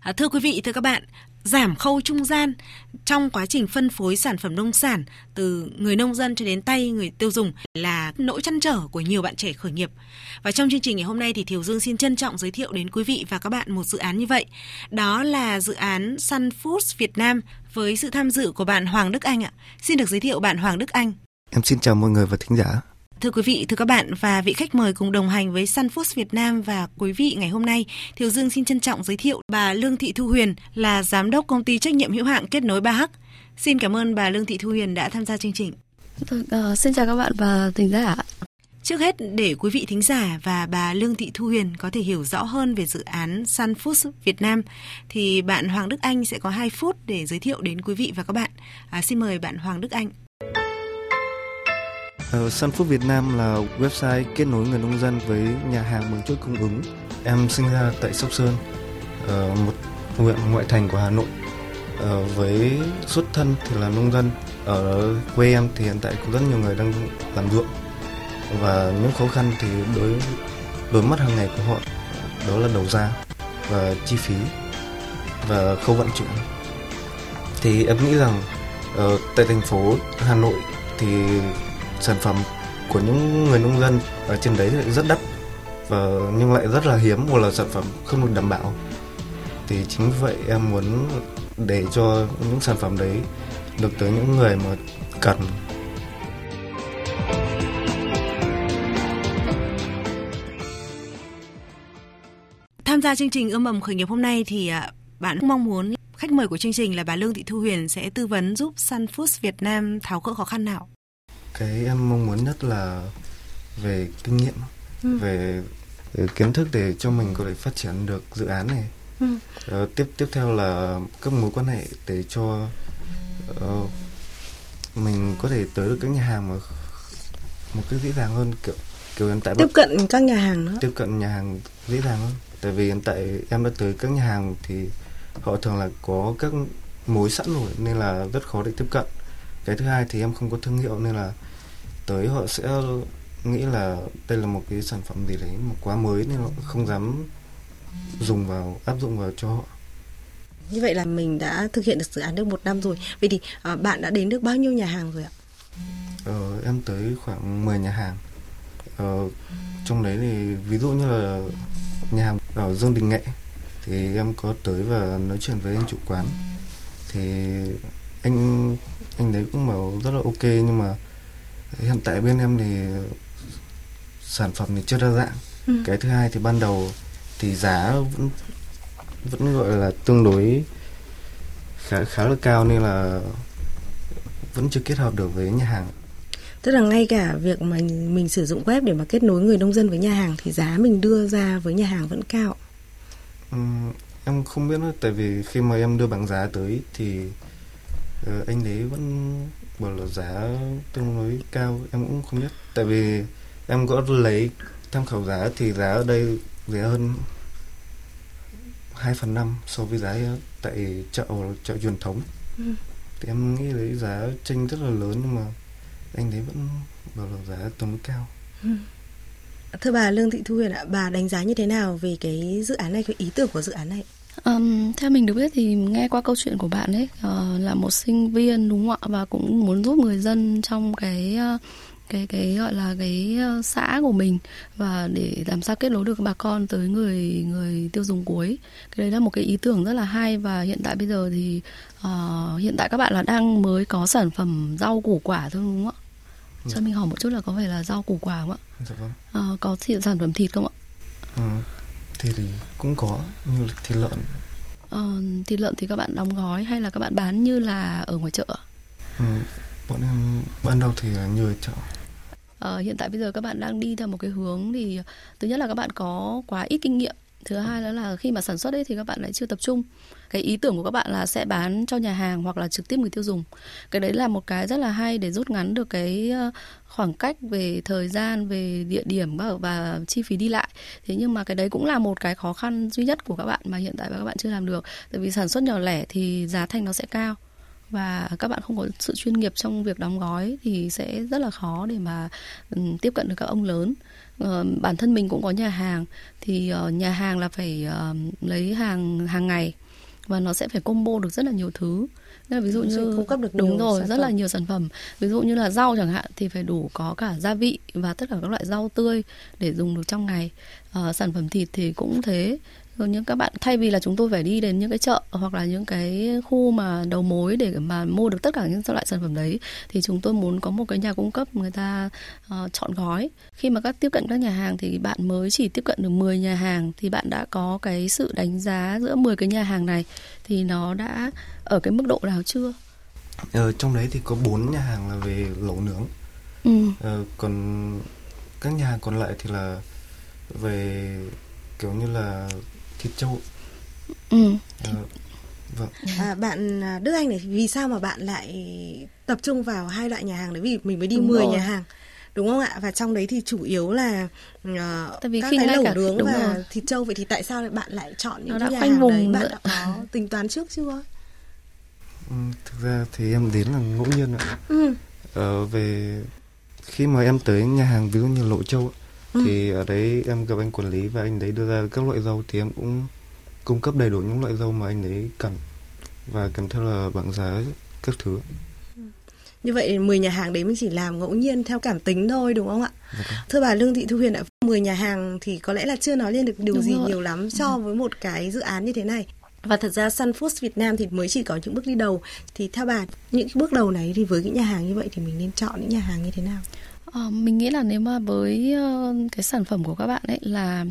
À, thưa quý vị, thưa các bạn, giảm khâu trung gian trong quá trình phân phối sản phẩm nông sản từ người nông dân cho đến tay người tiêu dùng là nỗi chăn trở của nhiều bạn trẻ khởi nghiệp. Và trong chương trình ngày hôm nay thì Thiều Dương xin trân trọng giới thiệu đến quý vị và các bạn một dự án như vậy. Đó là dự án Sun Foods Việt Nam với sự tham dự của bạn Hoàng Đức Anh ạ. Xin được giới thiệu bạn Hoàng Đức Anh. Em xin chào mọi người và thính giả. Thưa quý vị, thưa các bạn và vị khách mời cùng đồng hành với Sun Foods Việt Nam và quý vị ngày hôm nay, Thiều Dương xin trân trọng giới thiệu bà Lương Thị Thu Huyền là giám đốc công ty trách nhiệm hữu hạn kết nối 3H. Xin cảm ơn bà Lương Thị Thu Huyền đã tham gia chương trình. uh, xin chào các bạn và thính giả. Trước hết, để quý vị thính giả và bà Lương Thị Thu Huyền có thể hiểu rõ hơn về dự án Sun Foods Việt Nam, thì bạn Hoàng Đức Anh sẽ có 2 phút để giới thiệu đến quý vị và các bạn. À, xin mời bạn Hoàng Đức Anh. Uh, Sun Food Việt Nam là website kết nối người nông dân với nhà hàng bằng chuỗi cung ứng. Em sinh ra tại Sóc Sơn, uh, một huyện ngoại thành của Hà Nội. Uh, với xuất thân thì là nông dân. Ở quê em thì hiện tại cũng rất nhiều người đang làm ruộng và những khó khăn thì đối đối mắt hàng ngày của họ đó là đầu ra và chi phí và khâu vận chuyển. Thì em nghĩ rằng tại thành phố Hà Nội thì sản phẩm của những người nông dân ở trên đấy lại rất đắt và nhưng lại rất là hiếm hoặc là sản phẩm không được đảm bảo thì chính vì vậy em muốn để cho những sản phẩm đấy được tới những người mà cần Tham gia chương trình ươm mầm khởi nghiệp hôm nay thì à, bạn mong muốn khách mời của chương trình là bà Lương Thị Thu Huyền sẽ tư vấn giúp Sun Foods Việt Nam tháo gỡ khó khăn nào? Cái em mong muốn nhất là về kinh nghiệm ừ. về, kiến thức để cho mình có thể phát triển được dự án này ừ. uh, tiếp tiếp theo là các mối quan hệ để cho uh, mình có thể tới được các nhà hàng mà một cách dễ dàng hơn kiểu kiểu hiện tại tiếp cận các nhà hàng nữa tiếp cận nhà hàng dễ dàng hơn tại vì hiện tại em đã tới các nhà hàng thì họ thường là có các mối sẵn rồi nên là rất khó để tiếp cận cái thứ hai thì em không có thương hiệu nên là tới họ sẽ nghĩ là đây là một cái sản phẩm gì đấy mà quá mới nên họ không dám dùng vào áp dụng vào cho họ. Như vậy là mình đã thực hiện được dự án được một năm rồi. Vậy thì à, bạn đã đến được bao nhiêu nhà hàng rồi ạ? Ờ, em tới khoảng 10 nhà hàng. Ờ, trong đấy thì ví dụ như là nhà hàng ở Dương Đình Nghệ thì em có tới và nói chuyện với anh chủ quán. Thì anh anh đấy cũng bảo rất là ok nhưng mà hiện tại bên em thì sản phẩm thì chưa đa dạng. Ừ. cái thứ hai thì ban đầu thì giá vẫn vẫn gọi là tương đối khá khá là cao nên là vẫn chưa kết hợp được với nhà hàng. Tức là ngay cả việc mà mình sử dụng web để mà kết nối người nông dân với nhà hàng thì giá mình đưa ra với nhà hàng vẫn cao ừ, em không biết nữa tại vì khi mà em đưa bảng giá tới thì uh, anh đấy vẫn bảo là giá tương đối cao em cũng không biết tại vì em có lấy tham khảo giá thì giá ở đây rẻ hơn 2 phần năm so với giá tại chợ chợ truyền thống ừ. thì em nghĩ đấy giá tranh rất là lớn nhưng mà anh đấy vẫn bảo là giá tương đối cao ừ. thưa bà Lương Thị Thu Huyền ạ bà đánh giá như thế nào về cái dự án này cái ý tưởng của dự án này Um, theo mình được biết thì nghe qua câu chuyện của bạn ấy uh, là một sinh viên đúng không ạ? Và cũng muốn giúp người dân trong cái uh, cái cái gọi là cái uh, xã của mình và để làm sao kết nối được bà con tới người người tiêu dùng cuối cái đấy là một cái ý tưởng rất là hay và hiện tại bây giờ thì uh, hiện tại các bạn là đang mới có sản phẩm rau củ quả thôi đúng không ạ? Ừ. cho mình hỏi một chút là có phải là rau củ quả không ạ? Dạ vâng. uh, có sản phẩm thịt không ạ? Ừ thì cũng có như thịt lợn. Ờ, thịt lợn thì các bạn đóng gói hay là các bạn bán như là ở ngoài chợ? Ừ, bọn em ban đầu thì như ở chợ. Ờ, hiện tại bây giờ các bạn đang đi theo một cái hướng thì thứ nhất là các bạn có quá ít kinh nghiệm thứ hai đó là khi mà sản xuất ấy thì các bạn lại chưa tập trung cái ý tưởng của các bạn là sẽ bán cho nhà hàng hoặc là trực tiếp người tiêu dùng. Cái đấy là một cái rất là hay để rút ngắn được cái ờ, khoảng cách về thời gian về địa điểm và, và chi phí đi lại. Thế nhưng mà cái đấy cũng là một cái khó khăn duy nhất của các bạn mà hiện tại các bạn chưa làm được. Tại vì sản xuất nhỏ lẻ thì giá thành nó sẽ cao và các bạn không có sự chuyên nghiệp trong việc đóng gói thì sẽ rất là khó để mà ừ, tiếp cận được các ông lớn. Ờ, bản thân mình cũng có nhà hàng thì ờ, nhà hàng là phải lấy hàng hàng ngày và nó sẽ phải combo được rất là nhiều thứ. Nên là ví dụ như cung cấp được đúng rồi rất phẩm. là nhiều sản phẩm. Ví dụ như là rau chẳng hạn thì phải đủ có cả gia vị và tất cả các loại rau tươi để dùng được trong ngày. Uh, sản phẩm thịt thì cũng thế rồi những các bạn thay vì là chúng tôi phải đi đến những cái chợ hoặc là những cái khu mà đầu mối để mà mua được tất cả những loại sản phẩm đấy thì chúng tôi muốn có một cái nhà cung cấp người ta uh, chọn gói. Khi mà các tiếp cận các nhà hàng thì bạn mới chỉ tiếp cận được 10 nhà hàng thì bạn đã có cái sự đánh giá giữa 10 cái nhà hàng này thì nó đã ở cái mức độ nào chưa? Ờ, trong đấy thì có bốn nhà hàng là về lẩu nướng. Ừ. ờ, còn các nhà hàng còn lại thì là về kiểu như là thịt trâu ừ. à, vâng à, bạn à, Đức Anh này vì sao mà bạn lại tập trung vào hai loại nhà hàng đấy vì mình mới đi đúng 10 rồi. nhà hàng đúng không ạ và trong đấy thì chủ yếu là uh, tại vì các khi cái lẩu cả, nướng và rồi. thịt trâu vậy thì tại sao lại bạn lại chọn những Nó cái đã nhà hàng vùng đấy bạn đã có tính toán trước chưa ừ, thực ra thì em đến là ngẫu nhiên ạ ừ. ờ, về khi mà em tới nhà hàng ví dụ như lộ châu ừ. thì ở đấy em gặp anh quản lý và anh đấy đưa ra các loại rau thì em cũng cung cấp đầy đủ những loại rau mà anh đấy cần và kèm theo là bảng giá các thứ như vậy 10 nhà hàng đấy mình chỉ làm ngẫu nhiên theo cảm tính thôi đúng không ạ? Được. Thưa bà Lương Thị Thu Huyền ạ, 10 nhà hàng thì có lẽ là chưa nói lên được điều Đúng gì rồi. nhiều lắm so Ừ. với một cái dự án như thế này. Và thật ra Sun Foods Việt Nam thì mới chỉ có những bước đi đầu. Thì theo bà, những bước đầu này thì với cái nhà hàng như vậy thì mình nên chọn những nhà hàng như thế nào? Ờ, mình nghĩ là nếu mà với ờ, cái sản phẩm của các bạn ấy là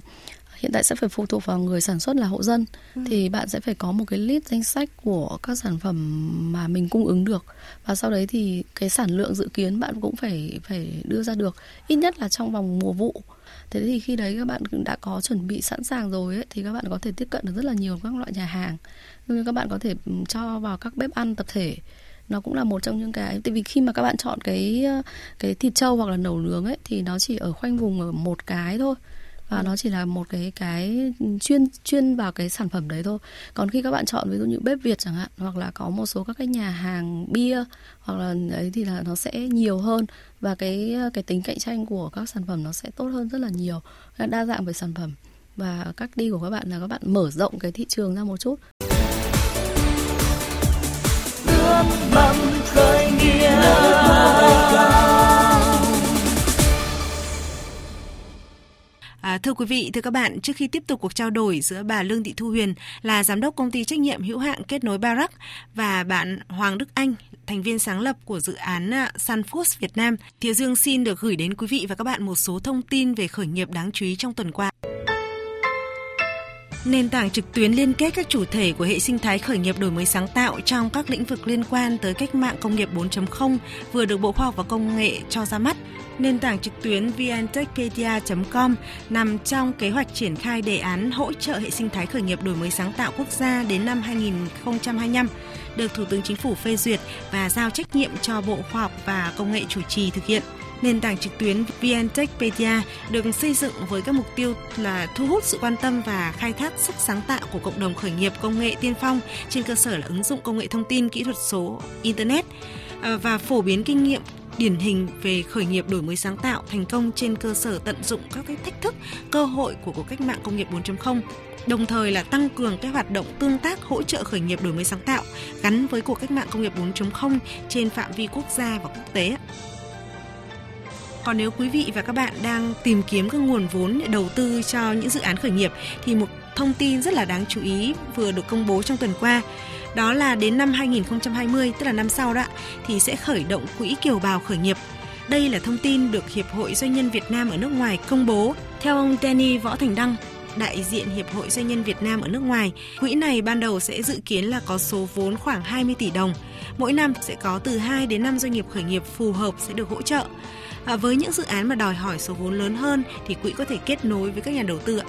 hiện tại sẽ phải phụ thuộc vào người sản xuất là hộ dân Ừ. thì bạn sẽ phải có một cái list danh sách của các sản phẩm mà mình cung ứng được. Và sau đấy thì cái sản lượng dự kiến bạn cũng phải phải đưa ra được ít nhất là trong vòng mùa vụ. Thế thì khi đấy các bạn cũng đã có chuẩn bị sẵn sàng rồi ấy, thì các bạn có thể tiếp cận được rất là nhiều các loại nhà hàng. Như các bạn có thể ừ, cho vào các bếp ăn tập thể nó cũng là một trong những cái, tại vì khi mà các bạn chọn cái ờ, cái thịt trâu hoặc là nấu nướng ấy, thì nó chỉ ở khoanh vùng ở một cái thôi. Và nó chỉ là một cái cái chuyên chuyên vào cái sản phẩm đấy thôi. Còn khi các bạn chọn ví dụ như bếp việt chẳng hạn, hoặc là có một số các cái nhà hàng bia, hoặc là ấy thì là nó sẽ nhiều hơn. Và cái ờ, cái tính cạnh tranh của các sản phẩm nó sẽ tốt hơn rất là nhiều. Đa dạng về sản phẩm. Và cách đi của các bạn là các bạn mở rộng cái thị trường ra một chút mầm khởi nghĩa À, thưa quý vị, thưa các bạn, trước khi tiếp tục cuộc trao đổi giữa bà Lương Thị Thu Huyền là giám đốc công ty trách nhiệm hữu hạn kết nối Barack và bạn Hoàng Đức Anh, thành viên sáng lập của dự án à, Sun Foods Việt Nam, Thiếu Dương xin được gửi đến quý vị và các bạn một số thông tin về khởi nghiệp đáng chú ý trong tuần qua. Nền tảng trực tuyến liên kết các chủ thể của hệ sinh thái khởi nghiệp đổi mới sáng tạo trong các lĩnh vực liên quan tới cách mạng công nghiệp 4.0 vừa được Bộ Khoa học và Công nghệ cho ra mắt. Nền tảng trực tuyến vntechpedia.com nằm trong kế hoạch triển khai đề án hỗ trợ hệ sinh thái khởi nghiệp đổi mới sáng tạo quốc gia đến năm 2025, được Thủ tướng Chính phủ phê duyệt và giao trách nhiệm cho Bộ Khoa học và Công nghệ chủ trì thực hiện. Nền tảng trực tuyến VNTechpedia được xây dựng với các mục tiêu là thu hút sự quan tâm và khai thác sức sáng tạo của cộng đồng khởi nghiệp công nghệ tiên phong trên cơ sở là ứng dụng công nghệ thông tin, kỹ thuật số, Internet à, và phổ biến kinh nghiệm điển hình về khởi nghiệp đổi mới sáng tạo thành công trên cơ sở tận dụng các cái thách thức, cơ hội của cuộc cách mạng công nghiệp 4.0 đồng thời là tăng cường các hoạt động tương tác hỗ trợ khởi nghiệp đổi mới sáng tạo gắn với cuộc cách mạng công nghiệp 4.0 trên phạm vi quốc gia và quốc tế. Còn nếu quý vị và các bạn đang tìm kiếm các nguồn vốn để đầu tư cho những dự án khởi nghiệp thì một thông tin rất là đáng chú ý vừa được công bố trong tuần qua. Đó là đến năm 2020, tức là năm sau đó, thì sẽ khởi động quỹ kiều bào khởi nghiệp. Đây là thông tin được Hiệp hội Doanh nhân Việt Nam ở nước ngoài công bố. Theo ông Danny Võ Thành Đăng, đại diện Hiệp hội Doanh nhân Việt Nam ở nước ngoài, quỹ này ban đầu sẽ dự kiến là có số vốn khoảng 20 tỷ đồng. Mỗi năm sẽ có từ 2 đến 5 doanh nghiệp khởi nghiệp phù hợp sẽ được hỗ trợ. À, với những dự án mà đòi hỏi số vốn lớn hơn thì quỹ có thể kết nối với các nhà đầu tư ạ.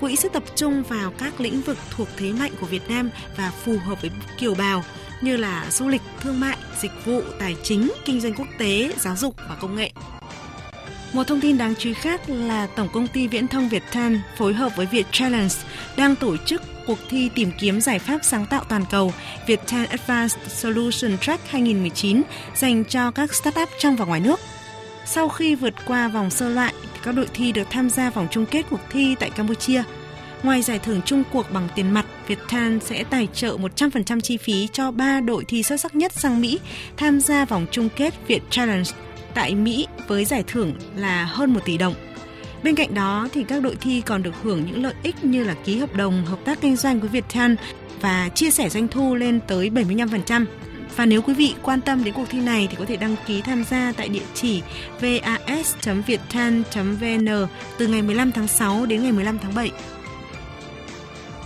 Quỹ sẽ tập trung vào các lĩnh vực thuộc thế mạnh của Việt Nam và phù hợp với kiều bào như là du lịch, thương mại, dịch vụ, tài chính, kinh doanh quốc tế, giáo dục và công nghệ. Một thông tin đáng chú ý khác là Tổng công ty Viễn thông Viettel phối hợp với Việt Challenge đang tổ chức cuộc thi tìm kiếm giải pháp sáng tạo toàn cầu Viettel Advanced Solution Track 2019 dành cho các startup trong và ngoài nước. Sau khi vượt qua vòng sơ loại, các đội thi được tham gia vòng chung kết cuộc thi tại Campuchia. Ngoài giải thưởng chung cuộc bằng tiền mặt, Viettel sẽ tài trợ 100% chi phí cho 3 đội thi xuất sắc nhất sang Mỹ tham gia vòng chung kết Việt Challenge tại Mỹ với giải thưởng là hơn 1 tỷ đồng. Bên cạnh đó thì các đội thi còn được hưởng những lợi ích như là ký hợp đồng hợp tác kinh doanh với Viettel và chia sẻ doanh thu lên tới 75%. Và nếu quý vị quan tâm đến cuộc thi này thì có thể đăng ký tham gia tại địa chỉ vas.viettan.vn từ ngày 15 tháng 6 đến ngày 15 tháng 7.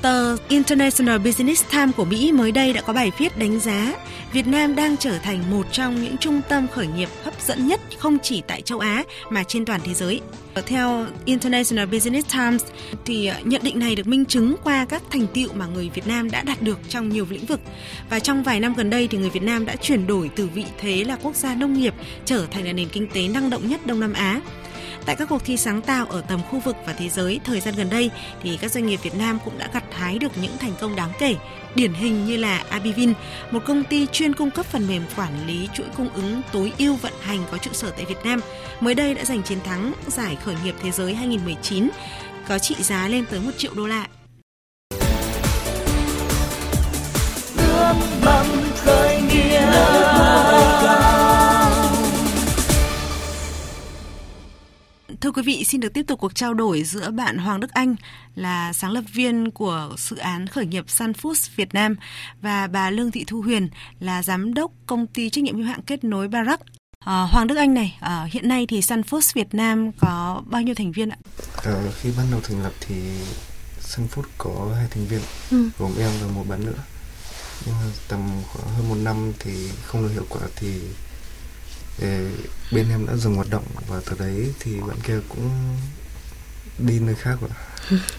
Tờ International Business Times của Mỹ mới đây đã có bài viết đánh giá Việt Nam đang trở thành một trong những trung tâm khởi nghiệp hấp dẫn nhất không chỉ tại châu Á mà trên toàn thế giới. Theo International Business Times thì nhận định này được minh chứng qua các thành tựu mà người Việt Nam đã đạt được trong nhiều lĩnh vực. Và trong vài năm gần đây thì người Việt Nam đã chuyển đổi từ vị thế là quốc gia nông nghiệp trở thành là nền kinh tế năng động nhất Đông Nam Á. Tại các cuộc thi sáng tạo ở tầm khu vực và thế giới thời gian gần đây thì các doanh nghiệp Việt Nam cũng đã gặt hái được những thành công đáng kể. Điển hình như là Abivin, một công ty chuyên cung cấp phần mềm quản lý chuỗi cung ứng tối ưu vận hành có trụ sở tại Việt Nam, mới đây đã giành chiến thắng giải khởi nghiệp thế giới 2019 có trị giá lên tới 1 triệu đô la. ước mong khởi nghiệp Thưa quý vị, xin được tiếp tục cuộc trao đổi giữa bạn Hoàng Đức Anh là sáng lập viên của dự án khởi nghiệp Sun Foods Việt Nam và bà Lương Thị Thu Huyền là giám đốc công ty trách nhiệm hữu hạn kết nối Barak. À, Hoàng Đức Anh này, à, hiện nay thì Sun Foods Việt Nam có bao nhiêu thành viên ạ? À, khi ban đầu thành lập thì Sun Food có hai thành viên, ừ. gồm em và một bạn nữa. Nhưng mà tầm khoảng hơn một năm thì không được hiệu quả thì bên em đã dừng hoạt động và từ đấy thì bạn kia cũng đi nơi khác rồi.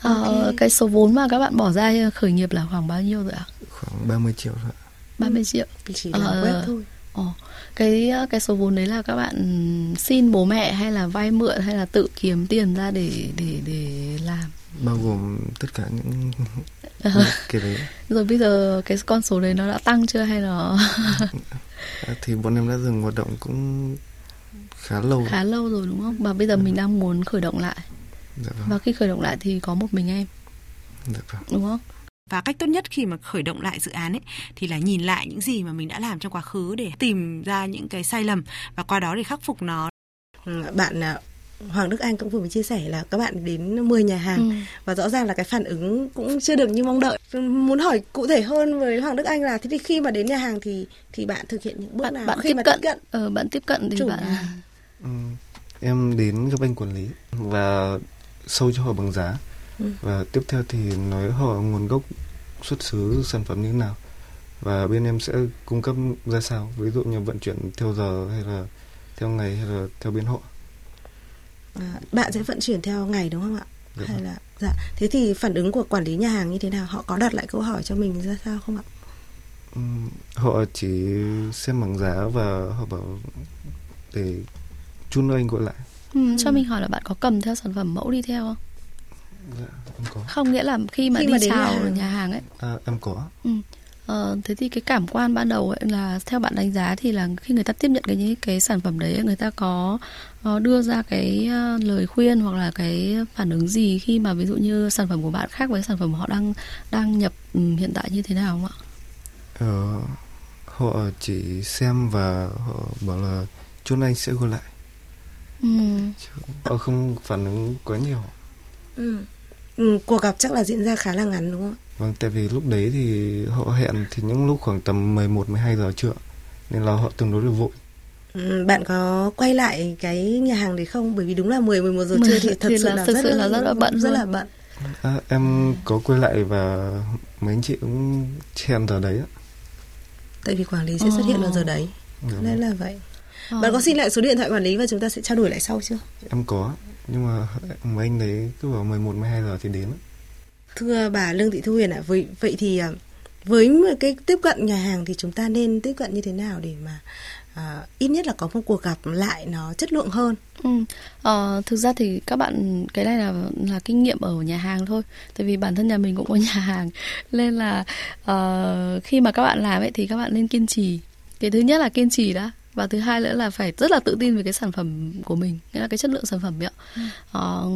Ờ, cái số vốn mà các bạn bỏ ra khởi nghiệp là khoảng bao nhiêu rồi ạ? Khoảng 30 triệu thôi. 30 triệu. Chỉ là ờ, web thôi. Ồ, cái cái số vốn đấy là các bạn xin bố mẹ hay là vay mượn hay là tự kiếm tiền ra để để để làm? Bao gồm tất cả những cái đấy. Rồi bây giờ cái con số đấy nó đã tăng chưa hay là À, thì bọn em đã dừng hoạt động cũng khá lâu. Khá lâu rồi đúng không? Và bây giờ mình đang muốn khởi động lại. Dạ vâng. và khi khởi động lại thì có một mình em. Dạ vâng. đúng không? Và cách tốt nhất khi mà khởi động lại dự án ấy thì là nhìn lại những gì mà mình đã làm trong quá khứ để tìm ra những cái sai lầm và qua đó để khắc phục nó. Ừ, bạn Hoàng Đức Anh cũng vừa mới chia sẻ là các bạn đến 10 nhà hàng ừ. và rõ ràng là cái phản ứng cũng chưa được như mong đợi. Muốn hỏi cụ thể hơn với Hoàng Đức Anh là thế thì khi mà đến nhà hàng thì thì bạn thực hiện những bước bạn, nào bạn khi tiếp mà cận, tiếp cận ờ, bạn tiếp cận thì chủ bạn nhà. Ừ, em đến gặp anh quản lý và sâu cho họ bằng giá ừ. và tiếp theo thì nói họ nguồn gốc xuất xứ sản phẩm như thế nào và bên em sẽ cung cấp ra sao ví dụ như vận chuyển theo giờ hay là theo ngày hay là theo biên họ à, bạn sẽ vận chuyển theo ngày đúng không ạ? Dạ. hay là dạ. Thế thì phản ứng của quản lý nhà hàng như thế nào? Họ có đặt lại câu hỏi cho mình ra sao không ạ? Ừ, họ chỉ xem bằng giá và họ bảo để chun anh gọi lại. Ừ, cho mình hỏi là bạn có cầm theo sản phẩm mẫu đi theo không? Dạ em có. Không nghĩa là khi mà Khi đi mà chào nhà hàng. nhà hàng ấy. À, em có. Ừ. Ờ, thế thì cái cảm quan ban đầu ấy là theo bạn đánh giá thì là khi người ta tiếp nhận cái những cái sản phẩm đấy người ta có đưa ra cái uh, lời khuyên hoặc là cái phản ứng gì khi mà ví dụ như sản phẩm của bạn khác với sản phẩm họ đang đang nhập um, hiện tại như thế nào không ạ? ờ, họ chỉ xem và họ bảo là chun anh sẽ gọi lại Ừ. Họ không phản ứng quá nhiều ừ. Ừ, cuộc gặp chắc là diễn ra khá là ngắn đúng không ạ Vâng, tại vì lúc đấy thì họ hẹn thì những lúc khoảng tầm 11 12 giờ trưa nên là họ tương đối là vội. Ừ, bạn có quay lại cái nhà hàng đấy không? Bởi vì đúng là 10 11 giờ trưa thì thật Thì sự là là, thực rất, sự là rất là bận rất là bận. À, em có quay lại và mấy anh chị cũng chen giờ đấy ạ. Tại vì quản lý sẽ xuất hiện vào giờ đấy. Dạ Nên vâng. là vậy. Ờ. Bạn có xin lại số điện thoại quản lý và chúng ta sẽ trao đổi lại sau chưa? Em có, nhưng mà mấy anh đấy cứ bảo 11 12 giờ thì đến. Thưa bà Lương Thị Thu Huyền ạ, à, vậy vậy thì à, với cái tiếp cận nhà hàng thì chúng ta nên tiếp cận như thế nào để mà à, ít nhất là có một cuộc gặp lại nó chất lượng hơn. Ừ. à, thực ra thì các bạn cái này là là kinh nghiệm ở nhà hàng thôi. Tại vì bản thân nhà mình cũng có nhà hàng. Nên là uh, khi mà các bạn làm ấy thì các bạn nên kiên trì. Cái thứ nhất là kiên trì đã và thứ hai nữa là phải rất là tự tin về cái sản phẩm của mình nghĩa là cái chất lượng sản phẩm ấy ạ. Ừ. ờ,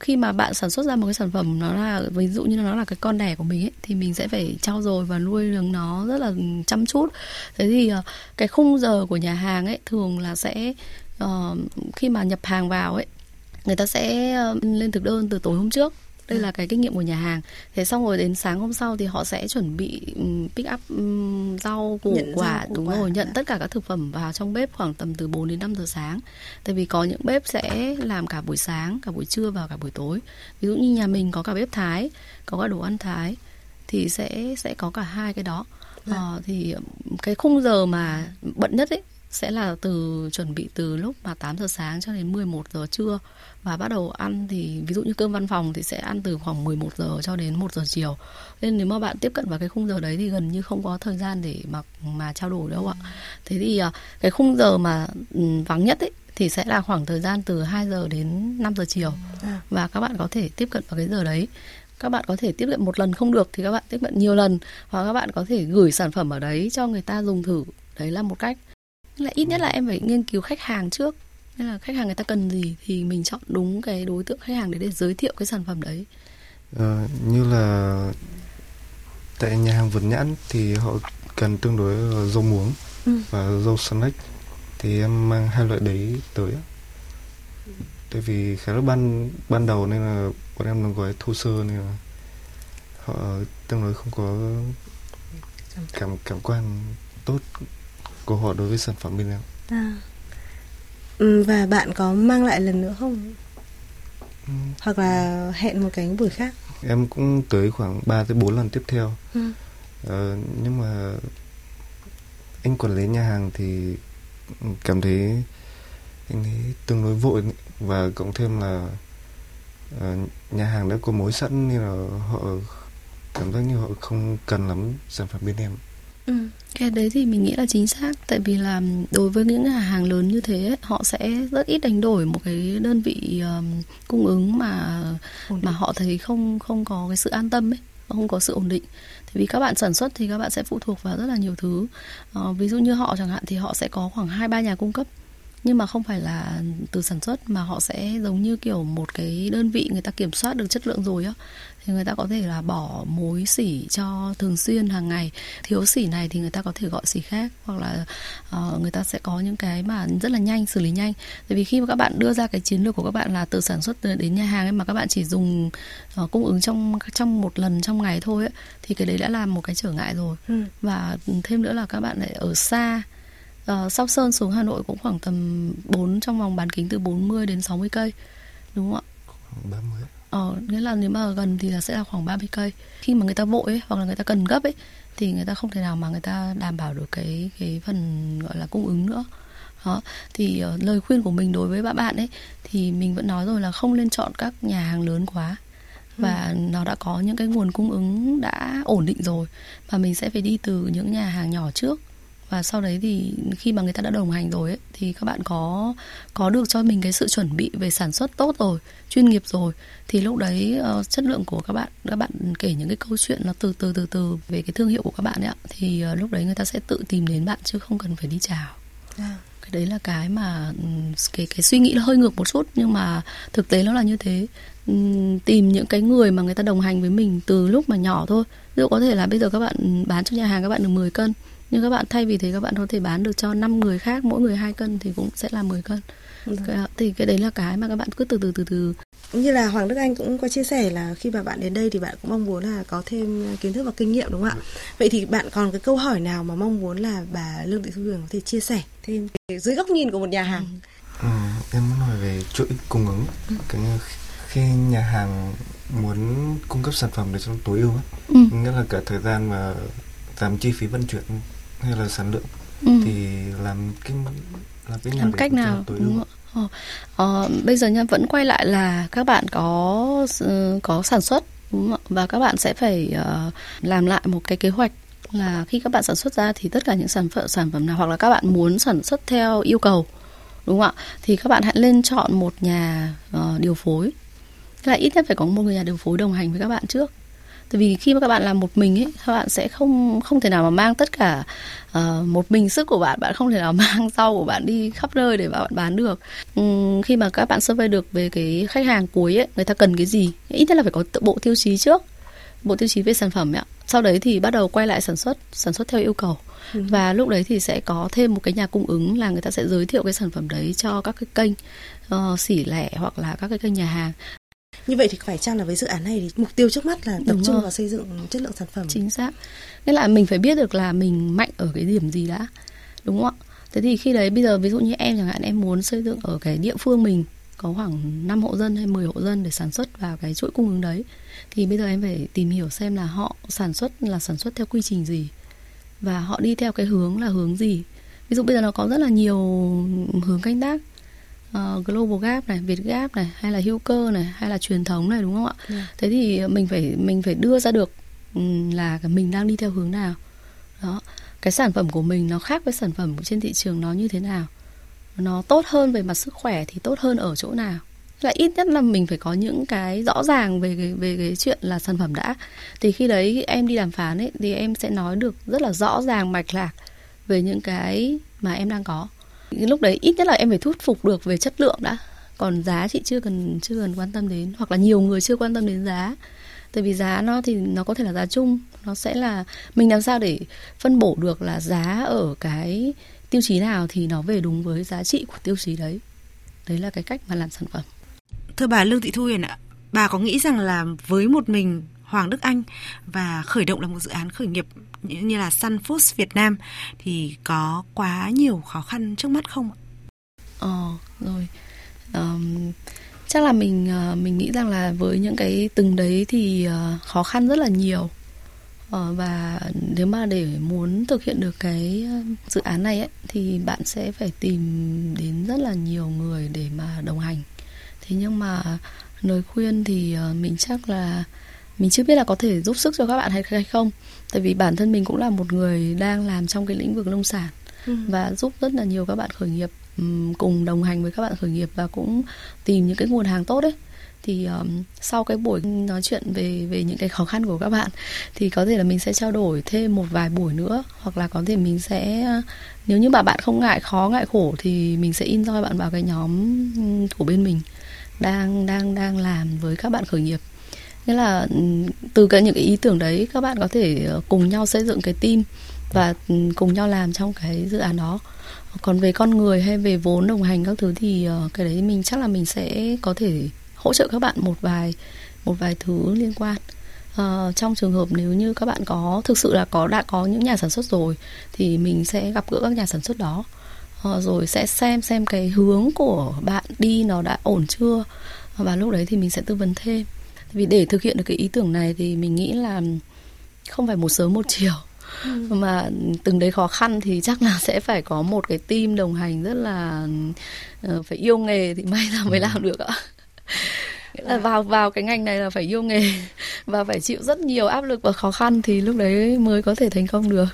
khi mà bạn sản xuất ra một cái sản phẩm nó là ví dụ như nó là cái con đẻ của mình ấy thì mình sẽ phải trau dồi và nuôi nấng nó rất là chăm chút. Thế thì uh, cái khung giờ của nhà hàng ấy thường là sẽ uh, khi mà nhập hàng vào ấy người ta sẽ uh, lên thực đơn từ tối hôm trước đây là cái kinh nghiệm của nhà hàng. Thế xong rồi đến sáng hôm sau thì họ sẽ chuẩn bị pick up rau củ nhận quả rau, đúng quả. rồi nhận tất cả các thực phẩm vào trong bếp khoảng tầm từ 4 đến 5 giờ sáng. Tại vì có những bếp sẽ làm cả buổi sáng cả buổi trưa và cả buổi tối. Ví dụ như nhà mình có cả bếp thái có cả đồ ăn thái thì sẽ sẽ có cả hai cái đó. À, thì cái khung giờ mà bận nhất ấy sẽ là từ chuẩn bị từ lúc mà 8 giờ sáng cho đến 11 giờ trưa. Và bắt đầu ăn thì ví dụ như cơm văn phòng thì sẽ ăn từ khoảng 11 giờ cho đến 1 giờ chiều. Nên nếu mà bạn tiếp cận vào cái khung giờ đấy thì gần như không có thời gian để mà mà trao đổi đâu ạ. Thế thì à, cái khung giờ mà ừ, vắng nhất ấy thì sẽ là khoảng thời gian từ 2 giờ đến 5 giờ chiều. À. và các bạn có thể tiếp cận vào cái giờ đấy. Các bạn có thể tiếp cận một lần không được thì các bạn tiếp cận nhiều lần. Hoặc các bạn có thể gửi sản phẩm ở đấy cho người ta dùng thử. Đấy là một cách là ít nhất là em phải nghiên cứu khách hàng trước. Nên là khách hàng người ta cần gì thì mình chọn đúng cái đối tượng khách hàng để để giới thiệu cái sản phẩm đấy. Ờ, như là tại nhà hàng vườn nhãn thì họ cần tương đối dâu muống ừ. và dâu snack. Thì em mang hai loại đấy tới tại vì khá là ban ban đầu nên là bọn em đang gói thô sơ nên là họ tương đối không có cảm cảm quan tốt của họ đối với sản phẩm bên em à. Và bạn có mang lại lần nữa không ừ. hoặc là hẹn một cái buổi khác em cũng tới khoảng 3 tới 4 lần tiếp theo ừ. ờ, nhưng mà anh quản lý nhà hàng thì cảm thấy anh ấy tương đối vội và cộng thêm là uh, nhà hàng đã có mối sẵn nên là họ cảm giác như họ không cần lắm sản phẩm bên em Ừ. Cái đấy thì mình nghĩ là chính xác. Tại vì là đối với những nhà hàng lớn như thế họ sẽ rất ít đánh đổi một cái đơn vị um, cung ứng mà mà họ thấy không không có cái sự an tâm ấy không có sự ổn định. Thì vì các bạn sản xuất thì các bạn sẽ phụ thuộc vào rất là nhiều thứ. Uh, ví dụ như họ chẳng hạn thì họ sẽ có khoảng hai ba nhà cung cấp nhưng mà không phải là từ sản xuất mà họ sẽ giống như kiểu một cái đơn vị người ta kiểm soát được chất lượng rồi á. Thì người ta có thể là bỏ mối xỉ cho thường xuyên hàng ngày. Thiếu xỉ này thì người ta có thể gọi xỉ khác hoặc là uh, người ta sẽ có những cái mà rất là nhanh xử lý nhanh. Tại vì khi mà các bạn đưa ra cái chiến lược của các bạn là từ sản xuất đến nhà hàng ấy mà các bạn chỉ dùng uh, cung ứng trong trong một lần trong ngày thôi ấy, thì cái đấy đã là một cái trở ngại rồi. Ừ. và thêm nữa là các bạn lại ở xa uh, Sóc Sơn xuống Hà Nội cũng khoảng tầm 4 trong vòng bán kính từ 40 đến 60 cây đúng không ạ? Khoảng 30 Ờ, nghĩa là nếu mà gần thì là sẽ là khoảng 30 cây. Khi mà người ta vội ấy, hoặc là người ta cần gấp ấy thì người ta không thể nào mà người ta đảm bảo được cái cái phần gọi là cung ứng nữa. Đó. Thì uh, lời khuyên của mình đối với bạn bạn ấy thì mình vẫn nói rồi là không nên chọn các nhà hàng lớn quá và ừ. nó đã có những cái nguồn cung ứng đã ổn định rồi và mình sẽ phải đi từ những nhà hàng nhỏ trước và sau đấy thì khi mà người ta đã đồng hành rồi ấy, thì các bạn có có được cho mình cái sự chuẩn bị về sản xuất tốt rồi chuyên nghiệp rồi thì lúc đấy uh, chất lượng của các bạn các bạn kể những cái câu chuyện nó từ từ từ từ về cái thương hiệu của các bạn ấy ạ thì uh, lúc đấy người ta sẽ tự tìm đến bạn chứ không cần phải đi chào. À. cái đấy là cái mà cái cái suy nghĩ nó hơi ngược một chút nhưng mà thực tế nó là như thế. Tìm những cái người mà người ta đồng hành với mình từ lúc mà nhỏ thôi. Ví dụ có thể là bây giờ các bạn bán cho nhà hàng các bạn được 10 cân nhưng các bạn thay vì thế các bạn có thể bán được cho 5 người khác mỗi người hai cân thì cũng sẽ là 10 cân ừ. thì cái đấy là cái mà các bạn cứ từ từ từ từ như là Hoàng Đức Anh cũng có chia sẻ là khi mà bạn đến đây thì bạn cũng mong muốn là có thêm kiến thức và kinh nghiệm đúng không ạ? Vậy thì bạn còn cái câu hỏi nào mà mong muốn là bà Lương Thị Thu Huyền có thể chia sẻ thêm dưới góc nhìn của một nhà hàng? Ừ, em muốn hỏi về chuỗi cung ứng. Ừ. Cái khi nhà hàng muốn cung cấp sản phẩm để cho tối ưu, ừ. nghĩa là cả thời gian mà giảm chi phí vận chuyển hay là sản lượng. Ừ. thì làm cái làm cái làm cách nào tối ưu. Ờ, ờ, bây giờ nha vẫn quay lại là các bạn có có sản xuất đúng không? và các bạn sẽ phải uh, làm lại một cái kế hoạch là khi các bạn sản xuất ra thì tất cả những sản phẩm sản phẩm nào hoặc là các bạn muốn sản xuất theo yêu cầu đúng không ạ? Thì các bạn hãy lên chọn một nhà uh, điều phối. Là ít nhất phải có một người nhà điều phối đồng hành với các bạn trước tại vì khi mà các bạn làm một mình ấy các bạn sẽ không không thể nào mà mang tất cả uh, một mình sức của bạn bạn không thể nào mang rau của bạn đi khắp nơi để bạn bán được. Um, khi mà các bạn survey được về cái khách hàng cuối ấy người ta cần cái gì? Ít nhất là phải có bộ tiêu chí trước bộ tiêu chí về sản phẩm ấy sau đấy thì bắt đầu quay lại sản xuất sản xuất theo yêu cầu. Ừ. và lúc đấy thì sẽ có thêm một cái nhà cung ứng là người ta sẽ giới thiệu cái sản phẩm đấy cho các cái kênh uh, xỉ lẻ hoặc là các cái kênh nhà hàng như vậy thì phải chăng là với dự án này thì mục tiêu trước mắt là tập Đúng trung rồi. vào xây dựng chất lượng sản phẩm? Chính xác. Nghĩa là mình phải biết được là mình mạnh ở cái điểm gì đã đúng không ạ? Thế thì khi đấy bây giờ ví dụ như em chẳng hạn em muốn xây dựng ở cái địa phương mình có khoảng 5 hộ dân hay 10 hộ dân để sản xuất vào cái chuỗi cung ứng đấy thì bây giờ em phải tìm hiểu xem là họ sản xuất là sản xuất theo quy trình gì và họ đi theo cái hướng là hướng gì. Ví dụ bây giờ nó có rất là nhiều hướng canh tác uh, global gap này, Việt gap này, hay là hữu cơ này, hay là truyền thống này đúng không ạ? Yeah. Thế thì mình phải mình phải đưa ra được um, là mình đang đi theo hướng nào. Đó, cái sản phẩm của mình nó khác với sản phẩm trên thị trường nó như thế nào? Nó tốt hơn về mặt sức khỏe thì tốt hơn ở chỗ nào? là ít nhất là mình phải có những cái rõ ràng về cái về cái chuyện là sản phẩm đã thì khi đấy em đi đàm phán ấy thì em sẽ nói được rất là rõ ràng mạch lạc về những cái mà em đang có lúc đấy ít nhất là em phải thuyết phục được về chất lượng đã. Còn giá chị chưa cần chưa cần quan tâm đến. Hoặc là nhiều người chưa quan tâm đến giá. Tại vì giá nó thì nó có thể là giá chung. Nó sẽ là, mình làm sao để phân bổ được là giá ở cái tiêu chí nào thì nó về đúng với giá trị của tiêu chí đấy. Đấy là cái cách mà làm sản phẩm. Thưa bà lương thị thu huyền ạ, bà có nghĩ rằng là với một mình Hoàng Đức Anh và khởi động là một dự án khởi nghiệp như là Sun Foods Việt Nam thì có quá nhiều khó khăn trước mắt không? Ờ rồi. Um, chắc là mình uh, mình nghĩ rằng là với những cái từng đấy thì uh, khó khăn rất là nhiều. Uh, và nếu mà để muốn thực hiện được cái dự án này ấy, thì bạn sẽ phải tìm đến rất là nhiều người để mà đồng hành. Thế nhưng mà lời khuyên thì uh, mình chắc là mình chưa biết là có thể giúp sức cho các bạn hay hay không. Tại vì bản thân mình cũng là một người đang làm trong cái lĩnh vực nông sản ừ. và giúp rất là nhiều các bạn khởi nghiệp cùng đồng hành với các bạn khởi nghiệp và cũng tìm những cái nguồn hàng tốt đấy thì um, sau cái buổi nói chuyện về về những cái khó khăn của các bạn thì có thể là mình sẽ trao đổi thêm một vài buổi nữa. Hoặc là có thể mình sẽ nếu như mà bạn không ngại khó ngại khổ thì mình sẽ in roi bạn vào cái nhóm của bên mình đang đang đang làm với các bạn khởi nghiệp nghĩa là ừ, từ cái những cái ý tưởng đấy các bạn có thể ờ, cùng nhau xây dựng cái team và ừ, cùng nhau làm trong cái dự án đó. Còn về con người hay về vốn đồng hành các thứ thì ờ, cái đấy mình chắc là mình sẽ có thể hỗ trợ các bạn một vài một vài thứ liên quan. À, trong trường hợp nếu như các bạn có thực sự là có đã có những nhà sản xuất rồi thì mình sẽ gặp gỡ các nhà sản xuất đó. À, rồi sẽ xem xem cái hướng của bạn đi nó đã ổn chưa? Và lúc đấy thì mình sẽ tư vấn thêm vì để thực hiện được cái ý tưởng này thì mình nghĩ là không phải một sớm một chiều ừ. mà từng đấy khó khăn thì chắc là sẽ phải có một cái team đồng hành rất là uh, phải yêu nghề thì may ra mới ừ. làm được ạ nghĩa là vào vào cái ngành này là phải yêu nghề và phải chịu rất nhiều áp lực và khó khăn thì lúc đấy mới có thể thành công được.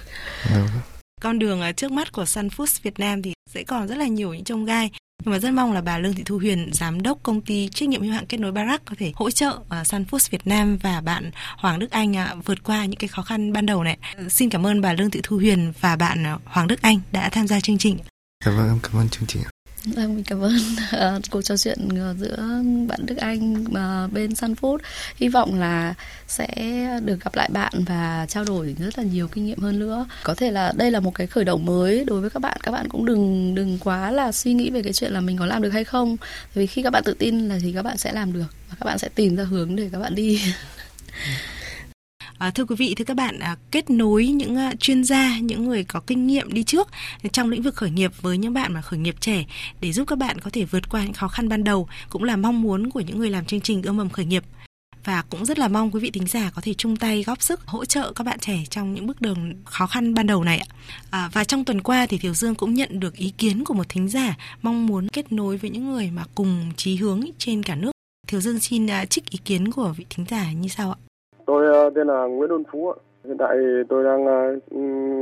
Con đường à, trước mắt của Sun Foods Việt Nam thì sẽ còn rất là nhiều những trông gai nhưng mà rất mong là bà Lương Thị Thu Huyền, giám đốc công ty trách nhiệm hữu hạn kết nối Barack có thể hỗ trợ uh, Sun Foods Việt Nam và bạn Hoàng Đức Anh uh, vượt qua những cái khó khăn ban đầu này. Uh, xin cảm ơn bà Lương Thị Thu Huyền và bạn Hoàng Đức Anh đã tham gia chương trình. cảm ơn cảm ơn chương trình. Vâng, mình cảm ơn à, cuộc trò chuyện ờ, giữa bạn Đức Anh uh, bên Sun Food. Hy vọng là sẽ được gặp lại bạn và trao đổi rất là nhiều kinh nghiệm hơn nữa. Có thể là đây là một cái khởi đầu mới đối với các bạn. Các bạn cũng đừng đừng quá là suy nghĩ về cái chuyện là mình có làm được hay không. Vì khi các bạn tự tin là thì các bạn sẽ làm được và các bạn sẽ tìm ra hướng để các bạn đi. À, thưa quý vị, thưa các bạn, à, kết nối những à, chuyên gia, những người có kinh nghiệm đi trước trong lĩnh vực khởi nghiệp với những bạn mà khởi nghiệp trẻ để giúp các bạn có thể vượt qua những khó khăn ban đầu cũng là mong muốn của những người làm chương trình ươm mầm khởi nghiệp. và cũng rất là mong quý vị thính giả có thể chung tay góp sức hỗ trợ các bạn trẻ trong những bước đường khó khăn ban đầu này ạ. À, và trong tuần qua thì Thiều Dương cũng nhận được ý kiến của một thính giả mong muốn kết nối với những người mà cùng chí hướng trên cả nước. Thiều Dương xin à, trích ý kiến của vị thính giả như sau ạ. Tôi ờ, tên là Nguyễn Đôn Phú ạ. Hiện tại tôi đang ờ,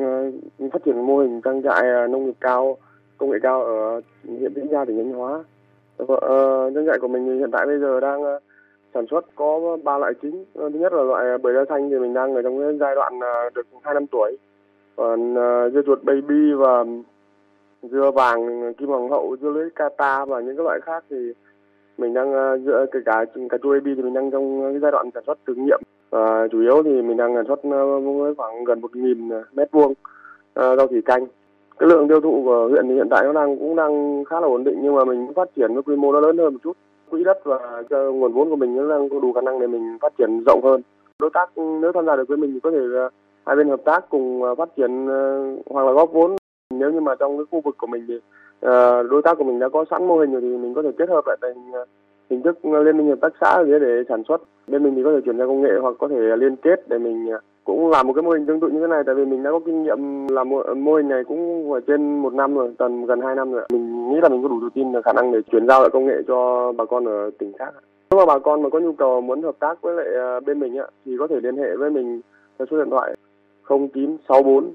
ờ, phát triển mô hình trang trại nông nghiệp cao, công nghệ cao ở huyện Vĩnh Gia, tỉnh Thanh Hóa. Trang trại của mình hiện tại bây giờ đang sản xuất có ba loại chính thứ nhất là loại bưởi da xanh thì mình đang ở trong cái giai đoạn được hai năm tuổi còn dưa chuột baby và dưa vàng kim hoàng hậu dưa lưới kata và những các loại khác thì mình đang dựa kể cả cà chua baby thì mình đang trong cái giai đoạn sản xuất thử nghiệm và chủ yếu thì mình đang sản xuất ờ, với khoảng gần một nghìn ờ, mét vuông rau thủy canh. Cái lượng tiêu thụ của huyện thì hiện tại nó đang, cũng đang khá là ổn định, nhưng mà mình phát triển với quy mô nó lớn hơn một chút. Quỹ đất và nguồn vốn của mình nó đang có đủ khả năng để mình phát triển rộng hơn. Đối tác, nếu tham gia được với mình thì có thể hai bên hợp tác cùng phát triển hoặc là góp vốn. Nếu như mà trong cái khu vực của mình thì đối tác của mình đã có sẵn mô hình rồi thì mình có thể kết hợp lại thành hình thức liên minh hợp tác xã để, để sản xuất. Bên mình thì có thể chuyển giao công nghệ hoặc có thể liên kết để mình à, cũng làm một cái mô hình tương tự như thế này. Tại vì mình đã có kinh nghiệm làm mô, mô hình này cũng ở trên một năm rồi tầm gần hai năm rồi. Mình nghĩ là mình có đủ tự tin và khả năng để chuyển giao lại công nghệ cho bà con ở tỉnh khác. Nếu mà bà con mà có nhu cầu muốn hợp tác với lại à, bên mình ạ thì có thể liên hệ với mình theo số điện thoại 0964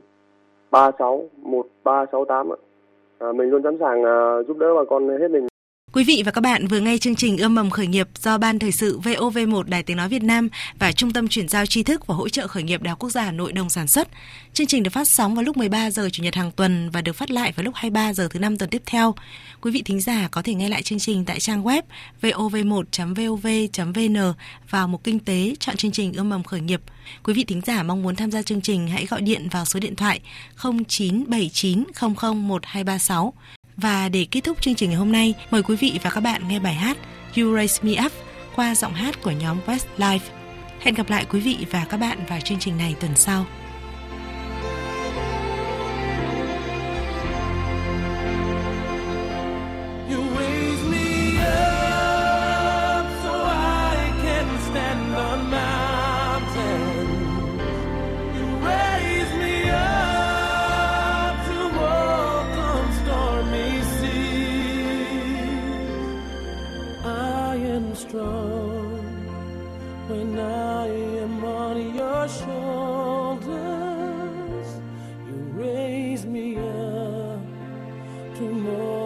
36 1368 ạ. À, mình luôn sẵn sàng à, giúp đỡ bà con hết mình. Quý vị và các bạn vừa nghe chương trình Ươm mầm khởi nghiệp do Ban Thời sự VOV1 Đài Tiếng Nói Việt Nam và Trung tâm Chuyển giao tri thức và hỗ trợ khởi nghiệp Đại học Quốc gia Hà Nội đồng sản xuất. Chương trình được phát sóng vào lúc 13 giờ Chủ nhật hàng tuần và được phát lại vào lúc 23 giờ thứ năm tuần tiếp theo. Quý vị thính giả có thể nghe lại chương trình tại trang web vov1.vov.vn vào mục kinh tế, chọn chương trình Ươm mầm khởi nghiệp. Quý vị thính giả mong muốn tham gia chương trình, hãy gọi điện vào số điện thoại 0979 00 1236 và để kết thúc chương trình ngày hôm nay, mời quý vị và các bạn nghe bài hát You Raise Me Up qua giọng hát của nhóm Westlife. Hẹn gặp lại quý vị và các bạn vào chương trình này tuần sau. Raise me up to more.